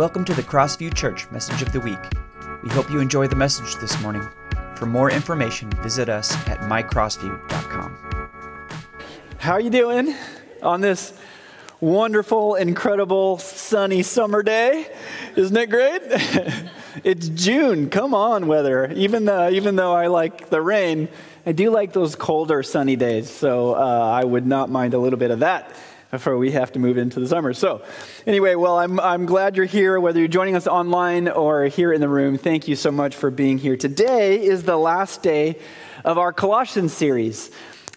Welcome to the Crossview Church Message of the Week. We hope you enjoy the message this morning. For more information, visit us at mycrossview.com. How are you doing on this wonderful, incredible, sunny summer day? Isn't it great? it's June. Come on, weather. Even though, even though I like the rain, I do like those colder, sunny days. So uh, I would not mind a little bit of that before we have to move into the summer. So, anyway, well, I'm, I'm glad you're here, whether you're joining us online or here in the room. Thank you so much for being here. Today is the last day of our Colossians series.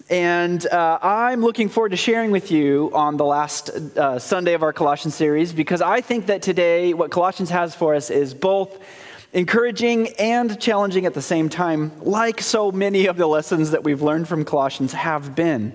And uh, I'm looking forward to sharing with you on the last uh, Sunday of our Colossians series because I think that today what Colossians has for us is both encouraging and challenging at the same time, like so many of the lessons that we've learned from Colossians have been.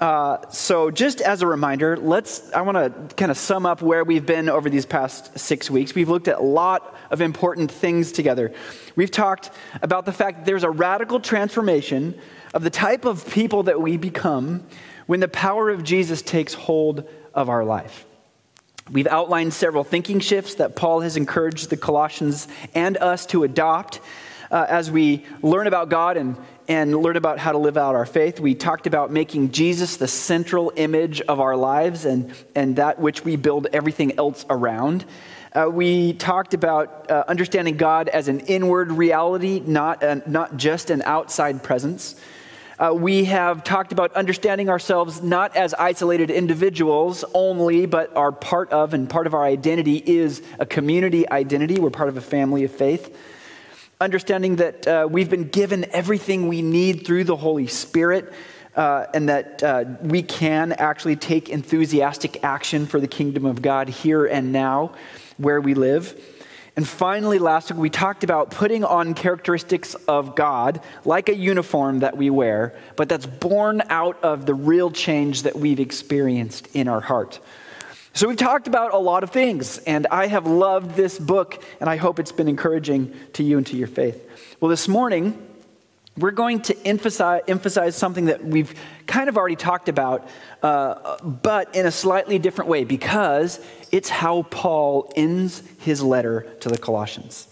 Uh, so, just as a reminder, let's. I want to kind of sum up where we've been over these past six weeks. We've looked at a lot of important things together. We've talked about the fact that there's a radical transformation of the type of people that we become when the power of Jesus takes hold of our life. We've outlined several thinking shifts that Paul has encouraged the Colossians and us to adopt uh, as we learn about God and, and learn about how to live out our faith. We talked about making Jesus the central image of our lives and, and that which we build everything else around. Uh, we talked about uh, understanding God as an inward reality, not, a, not just an outside presence. Uh, we have talked about understanding ourselves not as isolated individuals only, but are part of, and part of our identity is a community identity. We're part of a family of faith understanding that uh, we've been given everything we need through the Holy Spirit. Uh, and that uh, we can actually take enthusiastic action for the kingdom of God here and now where we live. And finally, last week, we talked about putting on characteristics of God like a uniform that we wear, but that's born out of the real change that we've experienced in our heart. So, we've talked about a lot of things, and I have loved this book, and I hope it's been encouraging to you and to your faith. Well, this morning, we're going to emphasize, emphasize something that we've kind of already talked about, uh, but in a slightly different way, because it's how Paul ends his letter to the Colossians.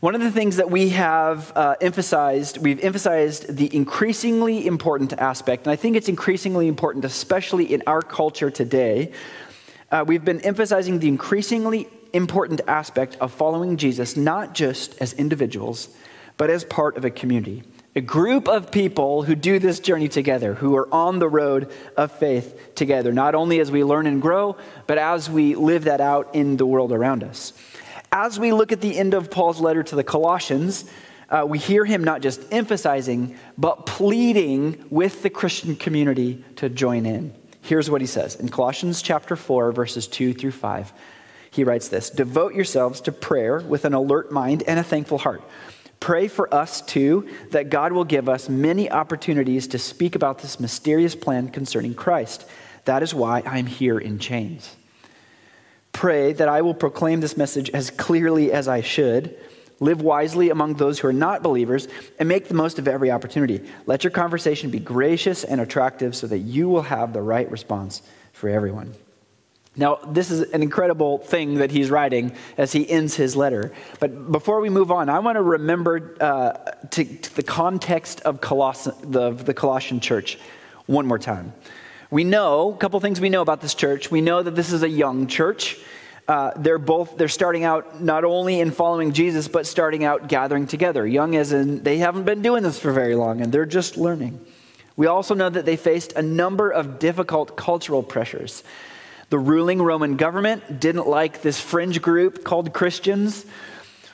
One of the things that we have uh, emphasized, we've emphasized the increasingly important aspect, and I think it's increasingly important, especially in our culture today, uh, we've been emphasizing the increasingly important aspect of following Jesus, not just as individuals, but as part of a community. A group of people who do this journey together, who are on the road of faith together, not only as we learn and grow, but as we live that out in the world around us. As we look at the end of Paul's letter to the Colossians, uh, we hear him not just emphasizing, but pleading with the Christian community to join in. Here's what he says in Colossians chapter 4, verses 2 through 5. He writes this Devote yourselves to prayer with an alert mind and a thankful heart. Pray for us too, that God will give us many opportunities to speak about this mysterious plan concerning Christ. That is why I'm here in chains. Pray that I will proclaim this message as clearly as I should Live wisely among those who are not believers and make the most of every opportunity. Let your conversation be gracious and attractive so that you will have the right response for everyone. Now, this is an incredible thing that he's writing as he ends his letter. But before we move on, I want to remember uh, to, to, the context of Coloss- the, the Colossian church one more time. We know, a couple things we know about this church. We know that this is a young church uh, they're both they're starting out not only in following jesus but starting out gathering together. Young as in they haven't been doing this for very long and they're just learning. We also know that they faced a number of difficult cultural pressures. The ruling roman government didn't like this fringe group called christians.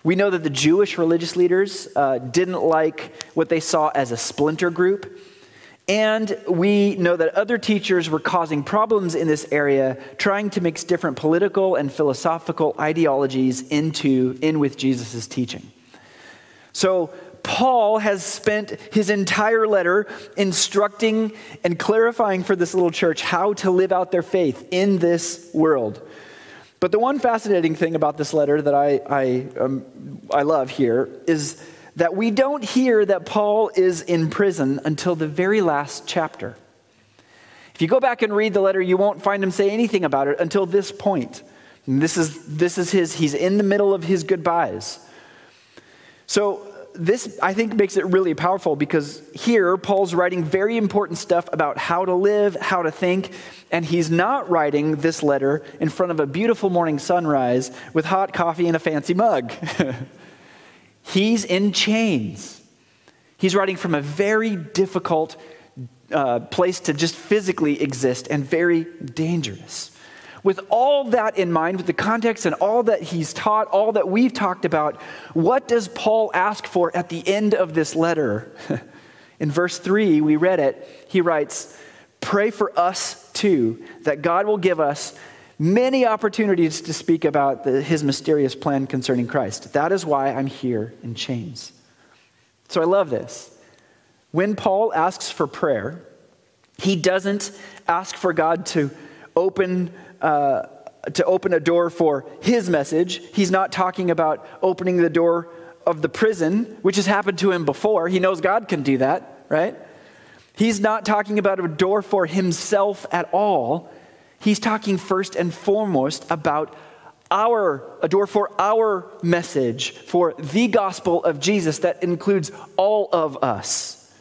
We know that the jewish religious leaders uh, didn't like what they saw as a splinter group and we know that other teachers were causing problems in this area, trying to mix different political and philosophical ideologies into in with Jesus' teaching. So Paul has spent his entire letter instructing and clarifying for this little church how to live out their faith in this world. But the one fascinating thing about this letter that I, I, um, I love here is that we don't hear that Paul is in prison until the very last chapter. If you go back and read the letter, you won't find him say anything about it until this point. And this is, this is his, he's in the middle of his goodbyes. So, this, I think, makes it really powerful because here Paul's writing very important stuff about how to live, how to think, and he's not writing this letter in front of a beautiful morning sunrise with hot coffee and a fancy mug. he's in chains. He's writing from a very difficult uh, place to just physically exist and very dangerous. With all that in mind, with the context and all that he's taught, all that we've talked about, what does Paul ask for at the end of this letter? in verse 3, we read it. He writes, Pray for us too, that God will give us many opportunities to speak about the, his mysterious plan concerning Christ. That is why I'm here in chains. So I love this. When Paul asks for prayer, he doesn't ask for God to open uh, to open a door for his message. He's not talking about opening the door of the prison, which has happened to him before. He knows God can do that, right? He's not talking about a door for himself at all. He's talking first and foremost about our a door for our message for the gospel of Jesus that includes all of us.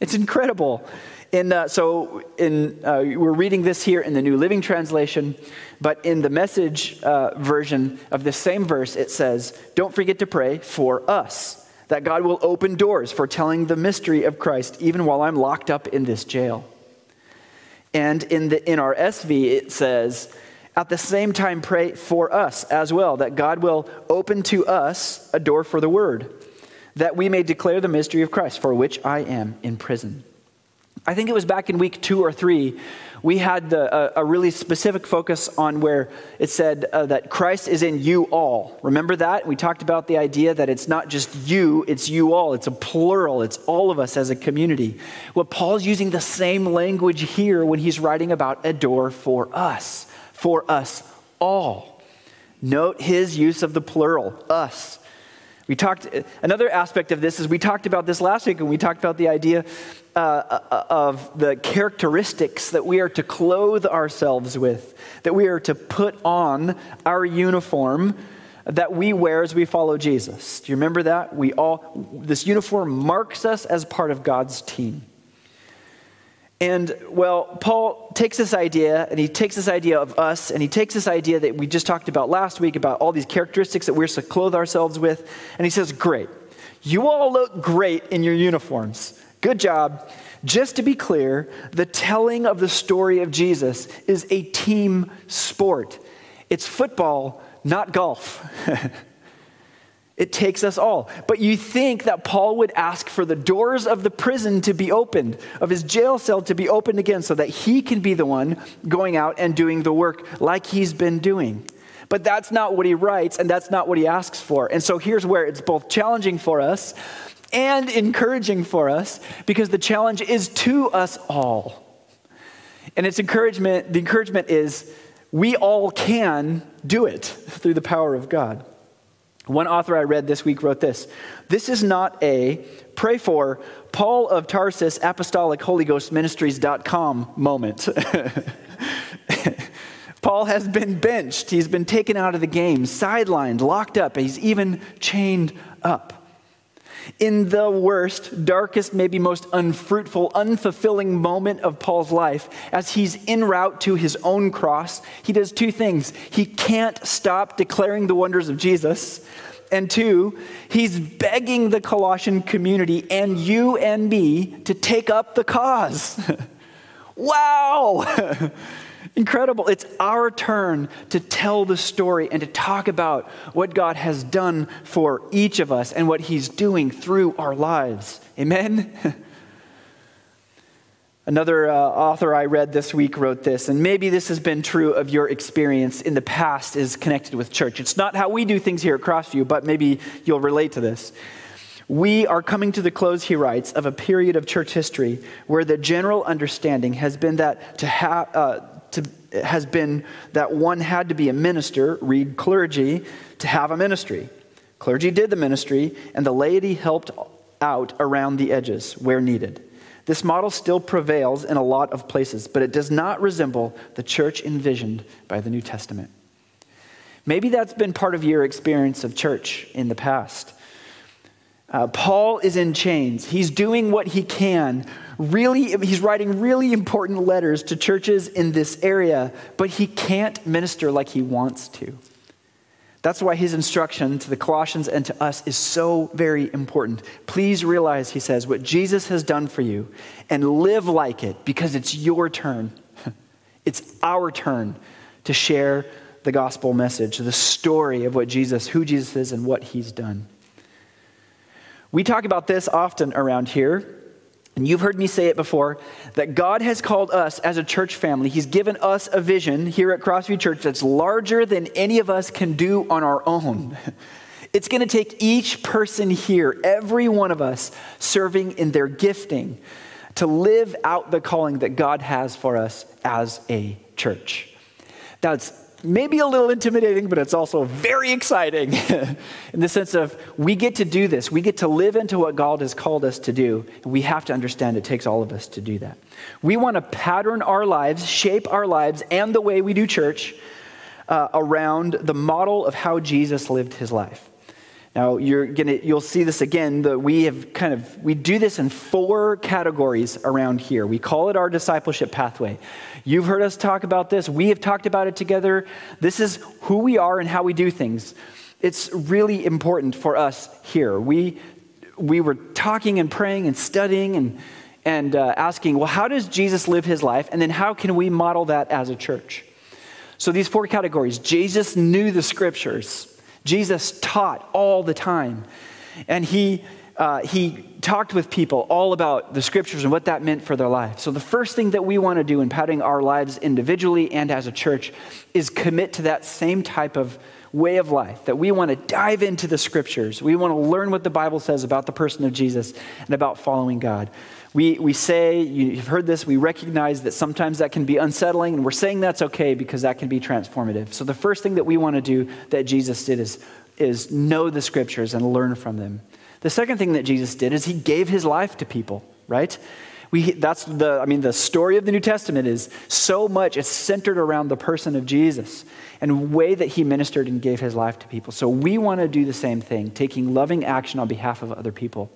It's incredible. In, uh, so in, uh, we're reading this here in the New Living Translation, but in the message uh, version of the same verse, it says, Don't forget to pray for us, that God will open doors for telling the mystery of Christ, even while I'm locked up in this jail. And in, the, ESV, it says, At the same time, pray for us as well, that God will open to us a door for the word that we may declare the mystery of Christ, for which I am in prison. I think it was back in week two or three, we had the, a, a, really specific focus on where it said uh, that Christ is in you all. Remember that? We talked about the idea that it's not just you, it's you all. It's a plural, it's all of us as a community. Well, Paul's using the same language here when he's writing about a door for us, for us all. Note his use of the plural, us. We talked, another aspect of this is we talked about this last week, and we talked about the idea uh, uh, of the characteristics that we are to clothe ourselves with, that we are to put on our uniform that we wear as we follow Jesus. Do you remember that? We all, this uniform marks us as part of God's team. And well, Paul takes this idea and he takes this idea of us and he takes this idea that we just talked about last week about all these characteristics that we're to clothe ourselves with. And he says, Great. You all look great in your uniforms. Good job. Just to be clear, the telling of the story of Jesus is a team sport. It's football, not golf. It takes us all. But you think that Paul would ask for the doors of the prison to be opened, of his jail cell to be opened again, so that he can be the one going out and doing the work like he's been doing. But that's not what he writes, and that's not what he asks for. And so here's where it's both challenging for us and encouraging for us, because the challenge is to us all. And its encouragement, the encouragement is we all can do it through the power of God. One author I read this week wrote this This is not a pray for Paul of Tarsus Apostolic Holy Ghost Ministries.com moment. Paul has been benched. He's been taken out of the game, sidelined, locked up. He's even chained up. In the worst, darkest, maybe most unfruitful, unfulfilling moment of Paul's life, as he's en route to his own cross, he does two things. He can't stop declaring the wonders of Jesus, and two, he's begging the Colossian community and you and me to take up the cause. wow! Incredible. It's our turn to tell the story and to talk about what God has done for each of us and what He's doing through our lives. Amen? Another uh, author I read this week wrote this, and maybe this has been true of your experience in the past is connected with church. It's not how we do things here at Crossview, but maybe you'll relate to this. We are coming to the close, he writes, of a period of church history where the general understanding has been that to have, uh, has been that one had to be a minister, read clergy, to have a ministry. Clergy did the ministry, and the laity helped out around the edges where needed. This model still prevails in a lot of places, but it does not resemble the church envisioned by the New Testament. Maybe that's been part of your experience of church in the past. Uh, Paul is in chains. He's doing what he can. Really, he's writing really important letters to churches in this area, but he can't minister like he wants to. That's why his instruction to the Colossians and to us is so very important. Please realize, he says, what Jesus has done for you and live like it because it's your turn. It's our turn to share the gospel message, the story of what Jesus, who Jesus is, and what he's done. We talk about this often around here, and you've heard me say it before that God has called us as a church family. He's given us a vision here at Crossview Church that's larger than any of us can do on our own. It's going to take each person here, every one of us, serving in their gifting to live out the calling that God has for us as a church. That's maybe a little intimidating, but it's also very exciting in the sense of we get to do this. We get to live into what God has called us to do. And we have to understand it takes all of us to do that. We want to pattern our lives, shape our lives, and the way we do church uh, around the model of how Jesus lived his life. Now you're gonna you'll see this again. We have kind of we do this in four categories around here. We call it our discipleship pathway. You've heard us talk about this. We have talked about it together. This is who we are and how we do things. It's really important for us here. We we were talking and praying and studying and and uh, asking, well, how does Jesus live his life, and then how can we model that as a church? So these four categories. Jesus knew the scriptures. Jesus taught all the time. And he, uh, he talked with people all about the scriptures and what that meant for their life. So, the first thing that we want to do in pattering our lives individually and as a church is commit to that same type of way of life, that we want to dive into the scriptures. We want to learn what the Bible says about the person of Jesus and about following God. We, we say, you've heard this, we recognize that sometimes that can be unsettling, and we're saying that's okay because that can be transformative. So, the first thing that we want to do that Jesus did is, is know the scriptures and learn from them. The second thing that Jesus did is he gave his life to people, right? We, that's the, I mean, the story of the New Testament is so much, it's centered around the person of Jesus and way that he ministered and gave his life to people. So we want to do the same thing, taking loving action on behalf of other people.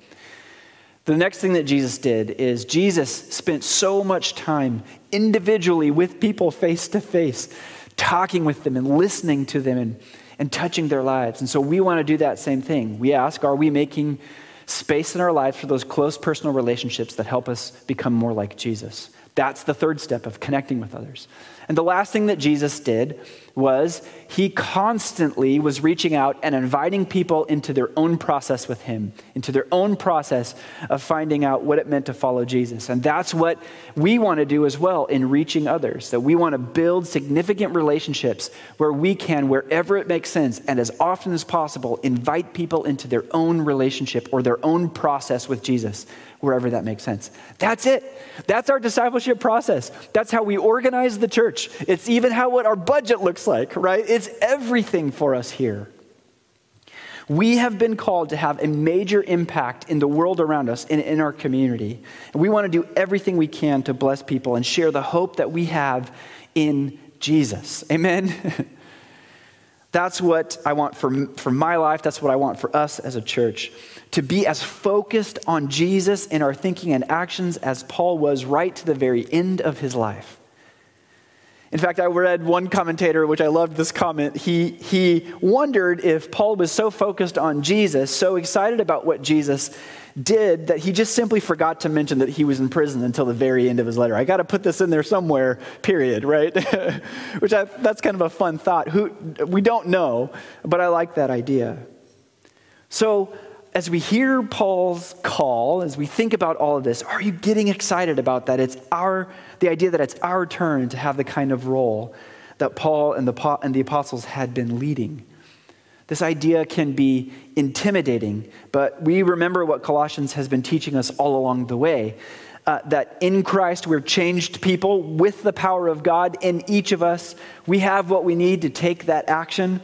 The next thing that Jesus did is Jesus spent so much time individually with people face to face, talking with them and listening to them and, and touching their lives. And so we want to do that same thing. We ask, are we making space in our lives for those close personal relationships that help us become more like Jesus? That's the third step of connecting with others. And the last thing that Jesus did was he constantly was reaching out and inviting people into their own process with him, into their own process of finding out what it meant to follow Jesus. And that's what we want to do as well in reaching others, that we want to build significant relationships where we can, wherever it makes sense, and as often as possible, invite people into their own relationship or their own process with Jesus wherever that makes sense. That's it. That's our discipleship process. That's how we organize the church. It's even how what our budget looks like, right? It's everything for us here. We have been called to have a major impact in the world around us and in our community. And we want to do everything we can to bless people and share the hope that we have in Jesus. Amen. That's what I want for, for my life. That's what I want for us as a church to be as focused on Jesus in our thinking and actions as Paul was right to the very end of his life. In fact, I read one commentator, which I loved this comment. He, he wondered if Paul was so focused on Jesus, so excited about what Jesus did, that he just simply forgot to mention that he was in prison until the very end of his letter. I got to put this in there somewhere, period, right? which I, that's kind of a fun thought. Who, we don't know, but I like that idea. So, as we hear Paul's call, as we think about all of this, are you getting excited about that? It's our, the idea that it's our turn to have the kind of role that Paul and the, and the apostles had been leading. This idea can be intimidating, but we remember what Colossians has been teaching us all along the way. Uh, that in Christ we're changed people with the power of God in each of us. We have what we need to take that action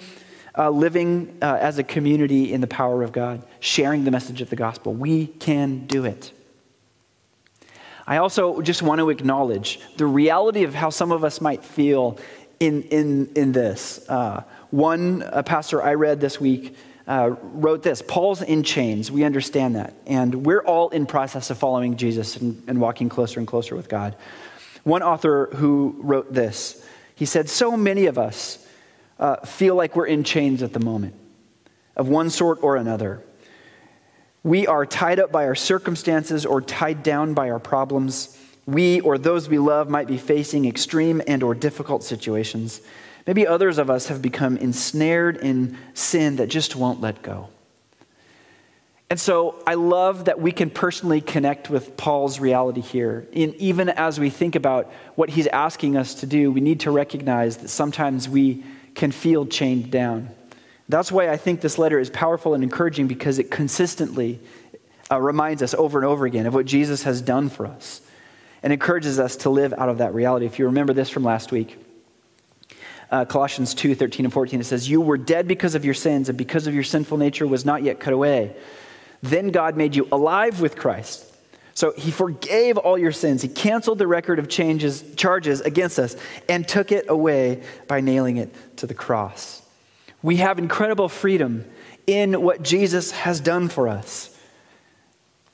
uh, living uh, as a community in the power of God, sharing the message of the gospel. We can do it. I also just want to acknowledge the reality of how some of us might feel in, in, in this. Uh, one pastor I read this week uh, wrote this Paul's in chains. We understand that. And we're all in process of following Jesus and, and walking closer and closer with God. One author who wrote this, he said, So many of us uh, feel like we're in chains at the moment, of one sort or another. We are tied up by our circumstances or tied down by our problems. We or those we love might be facing extreme and or difficult situations. Maybe others of us have become ensnared in sin that just won't let go. And so I love that we can personally connect with Paul's reality here. And even as we think about what he's asking us to do, we need to recognize that sometimes we can feel chained down. That's why I think this letter is powerful and encouraging because it consistently uh, reminds us over and over again of what Jesus has done for us and encourages us to live out of that reality. If you remember this from last week, uh, Colossians 2 13 and 14, it says, You were dead because of your sins, and because of your sinful nature was not yet cut away. Then God made you alive with Christ. So he forgave all your sins. He canceled the record of changes, charges against us and took it away by nailing it to the cross. We have incredible freedom in what Jesus has done for us.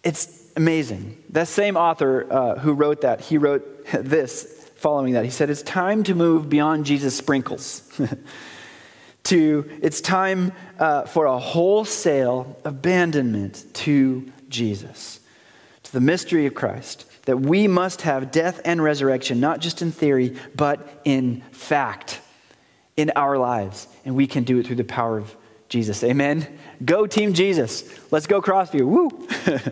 It's amazing. That same author uh, who wrote that, he wrote this following that. He said, It's time to move beyond Jesus' sprinkles. to it's time uh, for a wholesale abandonment to Jesus, the mystery of Christ, that we must have death and resurrection, not just in theory, but in fact, in our lives. And we can do it through the power of Jesus. Amen. Go, Team Jesus. Let's go, Crossview. Woo!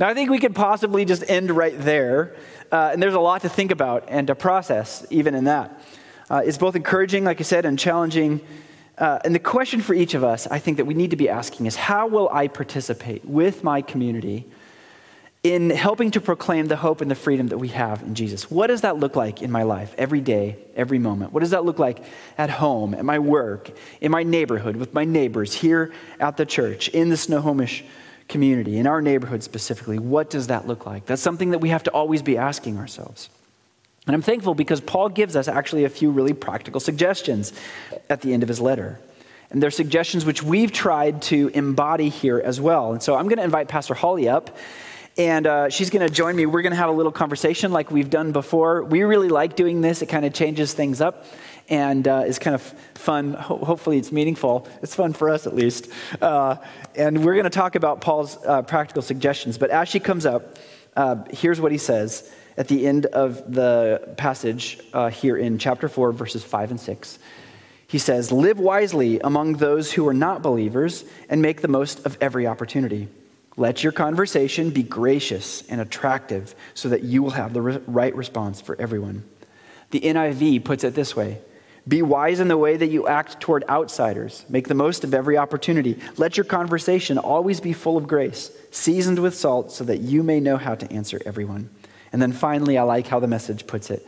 now, I think we could possibly just end right there. Uh, and there's a lot to think about and to process, even in that. Uh, it's both encouraging, like I said, and challenging. Uh, and the question for each of us, I think that we need to be asking is how will I participate with my community in helping to proclaim the hope and the freedom that we have in Jesus? What does that look like in my life, every day, every moment? What does that look like at home, at my work, in my neighborhood, with my neighbors, here at the church, in the Snohomish community, in our neighborhood specifically? What does that look like? That's something that we have to always be asking ourselves. And I'm thankful because Paul gives us actually a few really practical suggestions at the end of his letter. And they're suggestions which we've tried to embody here as well. And so I'm going to invite Pastor Holly up, and uh, she's going to join me. We're going to have a little conversation like we've done before. We really like doing this, it kind of changes things up and uh, is kind of fun. Ho- hopefully, it's meaningful. It's fun for us, at least. Uh, and we're going to talk about Paul's uh, practical suggestions. But as she comes up, uh, here's what he says at the end of the passage uh, here in chapter 4, verses 5 and 6. He says, Live wisely among those who are not believers and make the most of every opportunity. Let your conversation be gracious and attractive so that you will have the right response for everyone. The NIV puts it this way Be wise in the way that you act toward outsiders. Make the most of every opportunity. Let your conversation always be full of grace, seasoned with salt, so that you may know how to answer everyone. And then finally, I like how the message puts it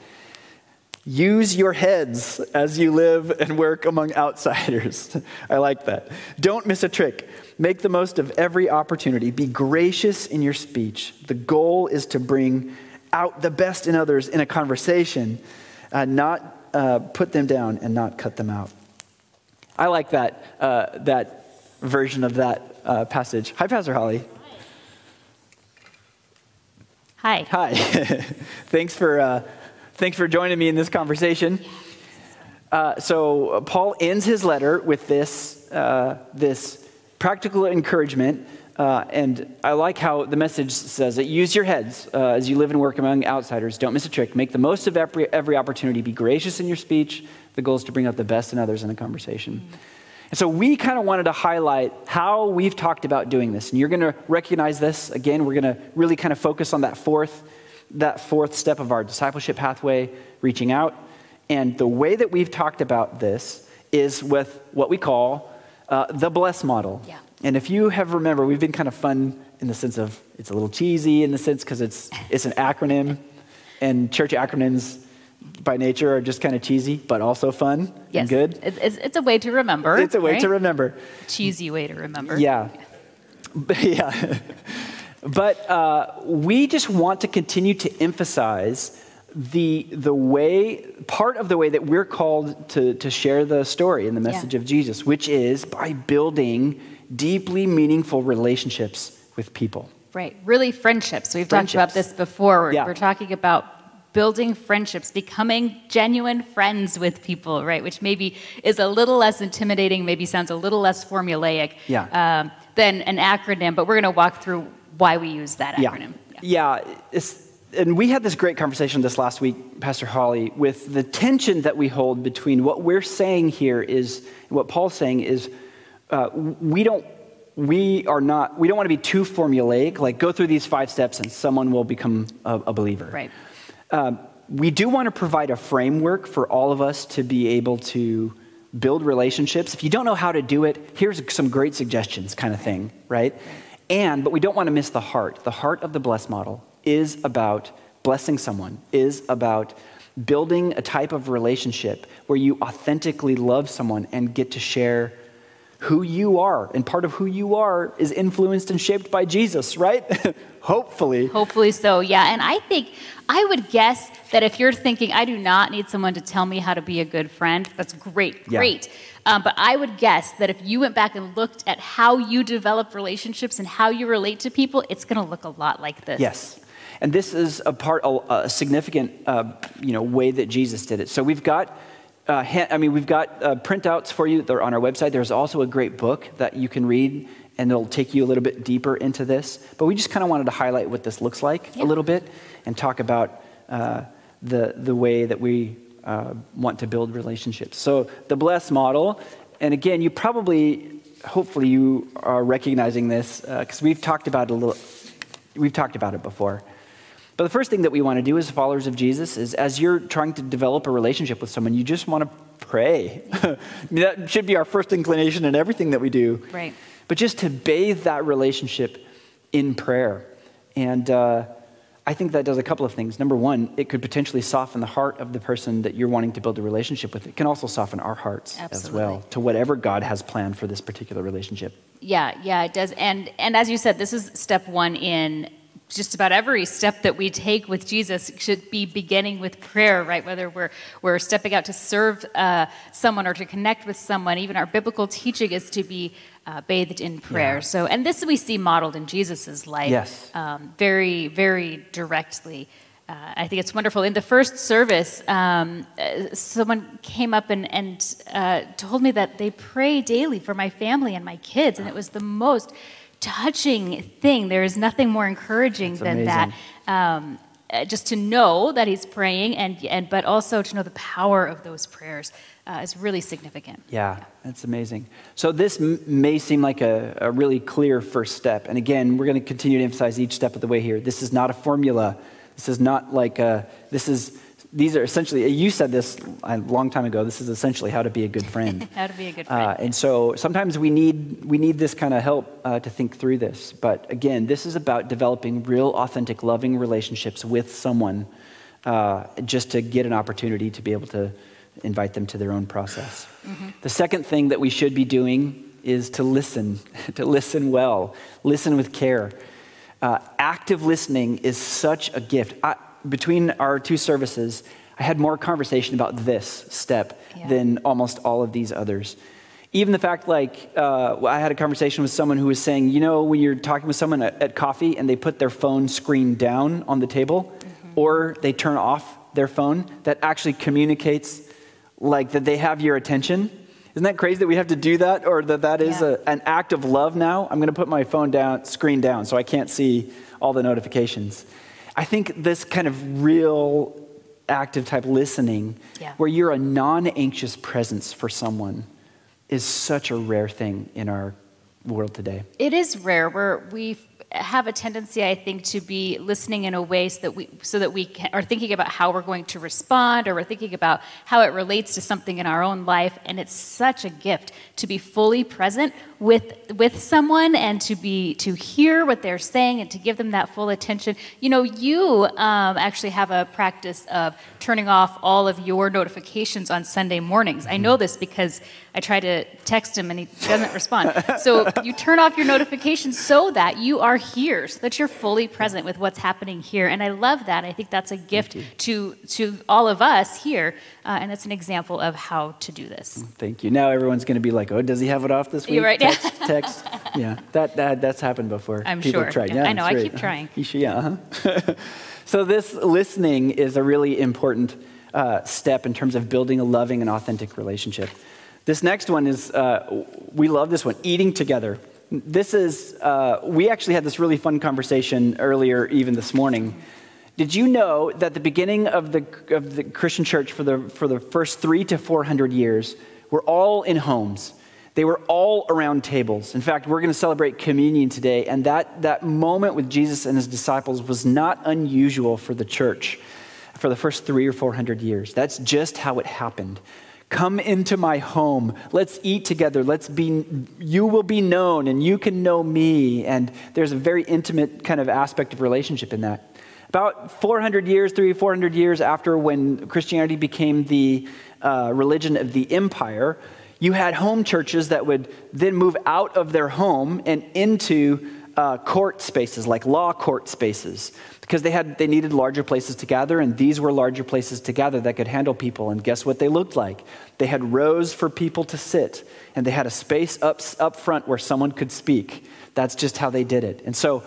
use your heads as you live and work among outsiders. I like that. Don't miss a trick. Make the most of every opportunity. Be gracious in your speech. The goal is to bring out the best in others in a conversation, uh, not uh, put them down and not cut them out. I like that, uh, that version of that uh, passage. Hi, Pastor Holly. Hi. Hi. thanks, for, uh, thanks for joining me in this conversation. Uh, so, Paul ends his letter with this, uh, this practical encouragement. Uh, and I like how the message says it use your heads uh, as you live and work among outsiders. Don't miss a trick. Make the most of every, every opportunity. Be gracious in your speech. The goal is to bring out the best in others in a conversation. Mm-hmm. And so we kind of wanted to highlight how we've talked about doing this. And you're going to recognize this. Again, we're going to really kind of focus on that fourth, that fourth step of our discipleship pathway, reaching out. And the way that we've talked about this is with what we call uh, the bless model. Yeah. And if you have remember, we've been kind of fun in the sense of it's a little cheesy in the sense because it's it's an acronym, and church acronyms by nature are just kind of cheesy, but also fun yes. and good. It's, it's, it's, a way to remember. It's a way right? to remember. Cheesy way to remember. Yeah. yeah. But uh, we just want to continue to emphasize the, the way, part of the way that we're called to, to share the story and the message Yeah. of Jesus, which is by building deeply meaningful relationships with people. Right. Really, friendships. We've talked about this before. We're, Yeah. we're talking about building friendships, becoming genuine friends with people, right? Which maybe is a little less intimidating, maybe sounds a little less formulaic Yeah. um, than an acronym, but we're going to walk through why we use that acronym. Yeah. it's, and we had this great conversation this last week, Pastor Holly, with the tension that we hold between what we're saying here is, what Paul's saying is, uh, we don't, we are not, we don't want to be too formulaic, like go through these five steps and someone will become a, a believer. Right. Um, we do want to provide a framework for all of us to be able to build relationships. If you don't know how to do it, here's some great suggestions, kind of thing, right? And, but we don't want to miss the heart. The heart of the bless model is about blessing someone, is about building a type of relationship where you authentically love someone and get to share who you are. And part of who you are is influenced and shaped by Jesus, right? Hopefully. Hopefully so, yeah. And I think, I would guess that if you're thinking, I do not need someone to tell me how to be a good friend, that's great, Yeah. great. Um, but I would guess that if you went back and looked at how you develop relationships and how you relate to people, it's going to look a lot like this. Yes. And this is a part, a, a significant, uh, you know, way that Jesus did it. So we've got, uh, I mean, we've got uh, printouts for you. They're on our website. There's also a great book that you can read, and it'll take you a little bit deeper into this. But we just kind of wanted to highlight what this looks like Yeah. a little bit, and talk about uh, the the way that we uh, want to build relationships. So the bless model, and again, you probably, hopefully, you are recognizing this because we've talked about it a little. We've talked about it before. But the first thing that we want to do as followers of Jesus is as you're trying to develop a relationship with someone, you just want to pray. I mean, that should be our first inclination in everything that we do. Right. But just to bathe that relationship in prayer. And uh, I think that does a couple of things. Number one, it could potentially soften the heart of the person that you're wanting to build a relationship with. It can also soften our hearts as well to whatever God has planned for this particular relationship. Yeah, yeah, it does. And and as you said, this is step one in just about every step that we take with Jesus should be beginning with prayer, right? Whether we're we're stepping out to serve uh, someone or to connect with someone, even our biblical teaching is to be uh, bathed in prayer. Yeah. So, and this we see modeled in Jesus's life, Yes. um, very, very directly. Uh, I think it's wonderful. In the first service, um, uh, someone came up and, and uh, told me that they pray daily for my family and my kids, and it was the most touching thing. There is nothing more encouraging That's than that. Um, uh, just to know that he's praying, and, and but also to know the power of those prayers uh, is really significant. Yeah, that's amazing. So this m- may seem like a, a really clear first step. And again, we're going to continue to emphasize each step of the way here. This is not a formula. This is not like a, this is, these are essentially, you said this a long time ago, this is essentially how to be a good friend. How to be a good friend. Uh, and so sometimes we need, we need this kind of help uh, to think through this. But again, this is about developing real, authentic, loving relationships with someone uh, just to get an opportunity to be able to invite them to their own process. The second thing that we should be doing is to listen, to listen well, listen with care. Uh, active listening is such a gift. I, between our two services, I had more conversation about this step Yeah. than almost all of these others. Even the fact, like, uh, I had a conversation with someone who was saying, you know, when you're talking with someone at, at coffee and they put their phone screen down on the table, or they turn off their phone, that actually communicates, like, that they have your attention. Isn't that crazy that we have to do that, or that that is Yeah. a, an act of love now? I'm going to put my phone down, screen down, so I can't see all the notifications. I think this kind of real active type listening, Yeah. where you're a non anxious presence for someone, is such a rare thing in our world today. It is rare. We're, we have a tendency, I think, to be listening in a way so that we, so that we can, are thinking about how we're going to respond, or we're thinking about how it relates to something in our own life. And it's such a gift to be fully present with with someone and to be to hear what they're saying and to give them that full attention. You know, you um, actually have a practice of turning off all of your notifications on Sunday mornings. I know this because I try to text him and he doesn't respond. So you turn off your notifications so that you are here, so that you're fully present with what's happening here. And I love that. I think that's a gift to to all of us here, uh, and it's an example of how to do this. Thank you. Now everyone's going to be like, "Oh, does he have it off this week?" You're right, yeah. Text, text. yeah, that, that that's happened before. I'm People sure. have tried. Yeah, Yeah, I know. I keep trying. You should, yeah. Uh-huh. so this listening is a really important uh, step in terms of building a loving and authentic relationship. This next one is uh, we love this one, eating together. This is uh, we actually had this really fun conversation earlier, even this morning. Did you know that the beginning of the, of the Christian church for the, for the first three to 400 years were all in homes? They were all around tables. In fact, we're going to celebrate communion today, and that, that moment with Jesus and his disciples was not unusual for the church for the first three or 400 years. That's just how it happened. Come into my home. Let's eat together. Let's be, you will be known and you can know me. And there's a very intimate kind of aspect of relationship in that. About 400 years, three, 400 years after when Christianity became the uh, religion of the empire, you had home churches that would then move out of their home and into uh, court spaces, like law court spaces, because they had they needed larger places to gather, and these were larger places to gather that could handle people. And guess what they looked like? They had rows for people to sit, and they had a space up up front where someone could speak. That's just how they did it. And so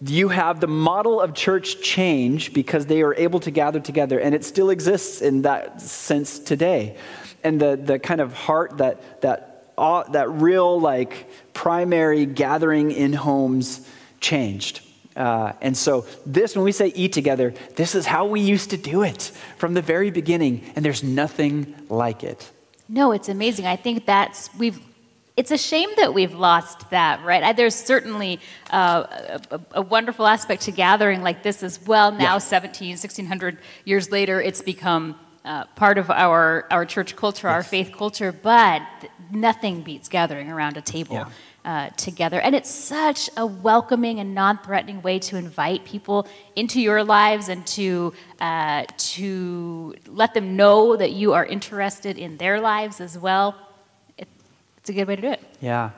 you have the model of church change because they are able to gather together, and it still exists in that sense today. And the, the kind of heart that, that, uh, that real, like, primary gathering in homes changed. Uh, and so, this, when we say eat together, this is how we used to do it from the very beginning, and there's nothing like it. No, it's amazing. I think that's we've. It's a shame that we've lost that, right? There's certainly uh, a, a- wonderful aspect to gathering like this as well. Now, Yeah. 17, 1600 years later, it's become uh, part of our, our church culture, our faith culture, but nothing beats gathering around a table. Yeah. Uh, together. And it's such a welcoming and non-threatening way to invite people into your lives and to uh, to let them know that you are interested in their lives as well. It, it's a good way to do it. Yeah.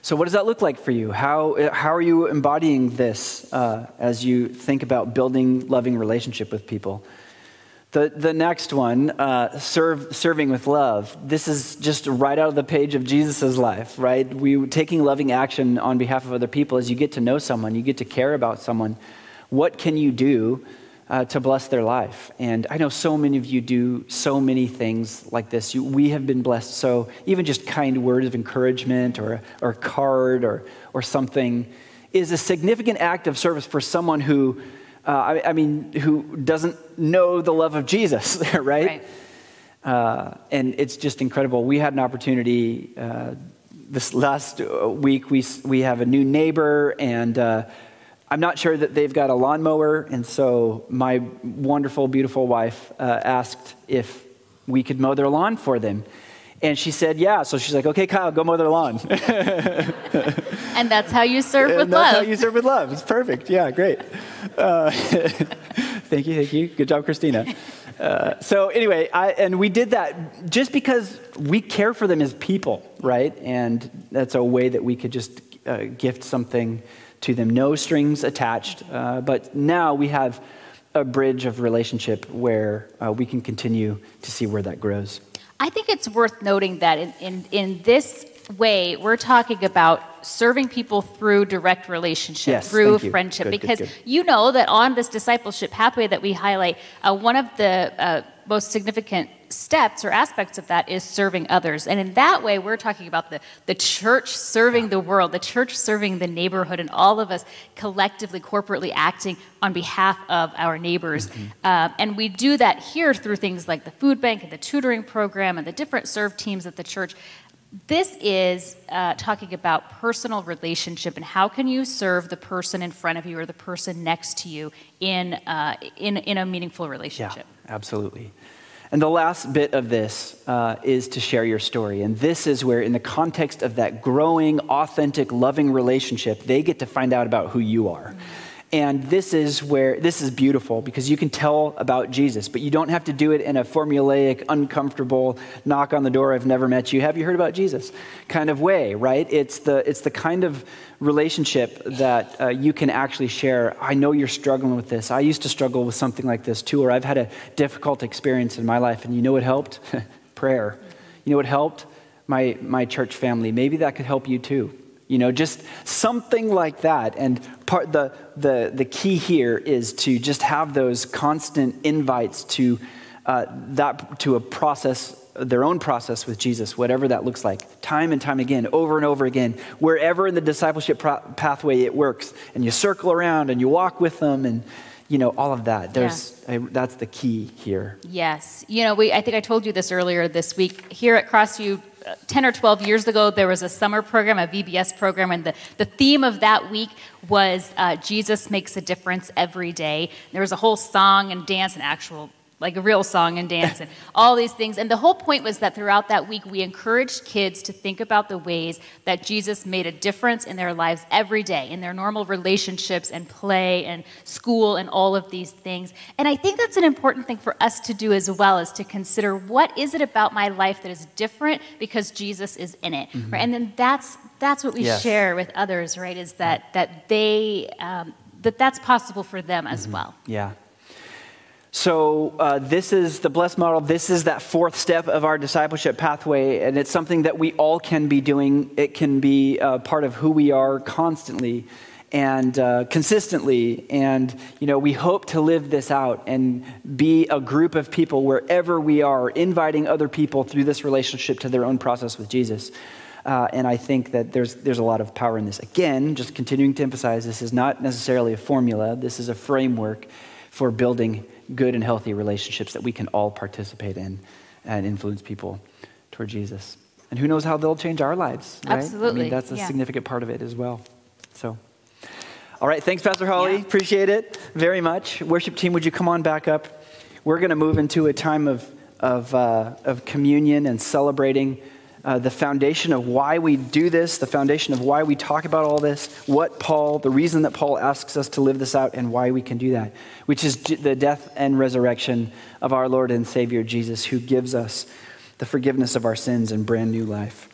So, what does that look like for you? How, how are you embodying this uh, as you think about building loving relationship with people? The, the next one, uh, serve, serving with love. This is just right out of the page of Jesus' life, right? We taking loving action on behalf of other people as you get to know someone, you get to care about someone. What can you do uh, to bless their life? And I know so many of you do so many things like this. You, we have been blessed. So even just kind words of encouragement or, or a card or, or something is a significant act of service for someone who uh, I, I mean, who doesn't know the love of Jesus, right? Right. Uh, and it's just incredible. We had an opportunity uh, this last week. We, we have a new neighbor, and uh, I'm not sure that they've got a lawnmower. And so my wonderful, beautiful wife uh, asked if we could mow their lawn for them. And she said, yeah. So she's like, okay, Kyle, go mow their lawn. And that's how you serve with and that's love. how you serve with love. It's perfect. Yeah, great. Uh, thank you, thank you. Good job, Christina. Uh, so anyway, I, and we did that just because we care for them as people, right? And that's a way that we could just uh, gift something to them, no strings attached. Uh, but now we have a bridge of relationship where uh, we can continue to see where that grows. I think it's worth noting that in, in, in this way, we're talking about serving people through direct relationship, Yes, through friendship, Good, good, because good. you know that on this discipleship pathway that we highlight, uh, one of the uh, most significant steps or aspects of that is serving others. And in that way, we're talking about the, the church serving the world, the church serving the neighborhood, and all of us collectively, corporately acting on behalf of our neighbors. Mm-hmm. Uh, and we do that here through things like the food bank and the tutoring program and the different serve teams at the church. This is uh, talking about personal relationship and how can you serve the person in front of you or the person next to you in, uh, in, in a meaningful relationship. Yeah, absolutely. And the last bit of this uh, is to share your story. And this is where, in the context of that growing, authentic, loving relationship, they get to find out about who you are. And this is where this is beautiful because you can tell about Jesus, but you don't have to do it in a formulaic, uncomfortable, knock on the door, I've never met you. Have you heard about Jesus? kind of way, right? It's the, it's the kind of relationship that uh, you can actually share. I know you're struggling with this. I used to struggle with something like this too, or I've had a difficult experience in my life, and you know what helped? Prayer. You know what helped? My, my church family. Maybe that could help you too. You know, just something like that. And part the, the, the key here is to just have those constant invites to uh, that to a process, their own process with Jesus, whatever that looks like, time and time again, over and over again, wherever in the discipleship pro- pathway it works, and you circle around and you walk with them, and you know all of that. There's yeah. a, that's the key here. Yes, you know, we I think I told you this earlier this week here at Crossview 10 or 12 years ago, there was a summer program, a VBS program, and the, the theme of that week was uh, Jesus makes a difference every day. There was a whole song and dance and actual like a real song and dance and all these things. And the whole point was that throughout that week, we encouraged kids to think about the ways that Jesus made a difference in their lives every day, in their normal relationships and play and school and all of these things. And I think that's an important thing for us to do as well, is to consider what is it about my life that is different because Jesus is in it, mm-hmm. right? And then that's that's what we yes. share with others, right? Is that that they um, that that's possible for them as mm-hmm. well. Yeah. So, uh, this is the blessed model. This is that fourth step of our discipleship pathway, and it's something that we all can be doing. It can be uh, part of who we are constantly and uh, consistently. And, you know, we hope to live this out and be a group of people wherever we are, inviting other people through this relationship to their own process with Jesus. Uh, and I think that there's, there's a lot of power in this. Again, just continuing to emphasize this is not necessarily a formula, this is a framework for building good and healthy relationships that we can all participate in and influence people toward Jesus. And who knows how they'll change our lives, right? Absolutely. I mean, that's a yeah. significant part of it as well. So, all right, thanks, Pastor Holly. Yeah. Appreciate it very much. Worship team, would you come on back up? We're going to move into a time of, of, uh, of communion and celebrating uh, the foundation of why we do this, the foundation of why we talk about all this, what Paul, the reason that Paul asks us to live this out, and why we can do that, which is the death and resurrection of our Lord and Savior Jesus, who gives us the forgiveness of our sins and brand new life.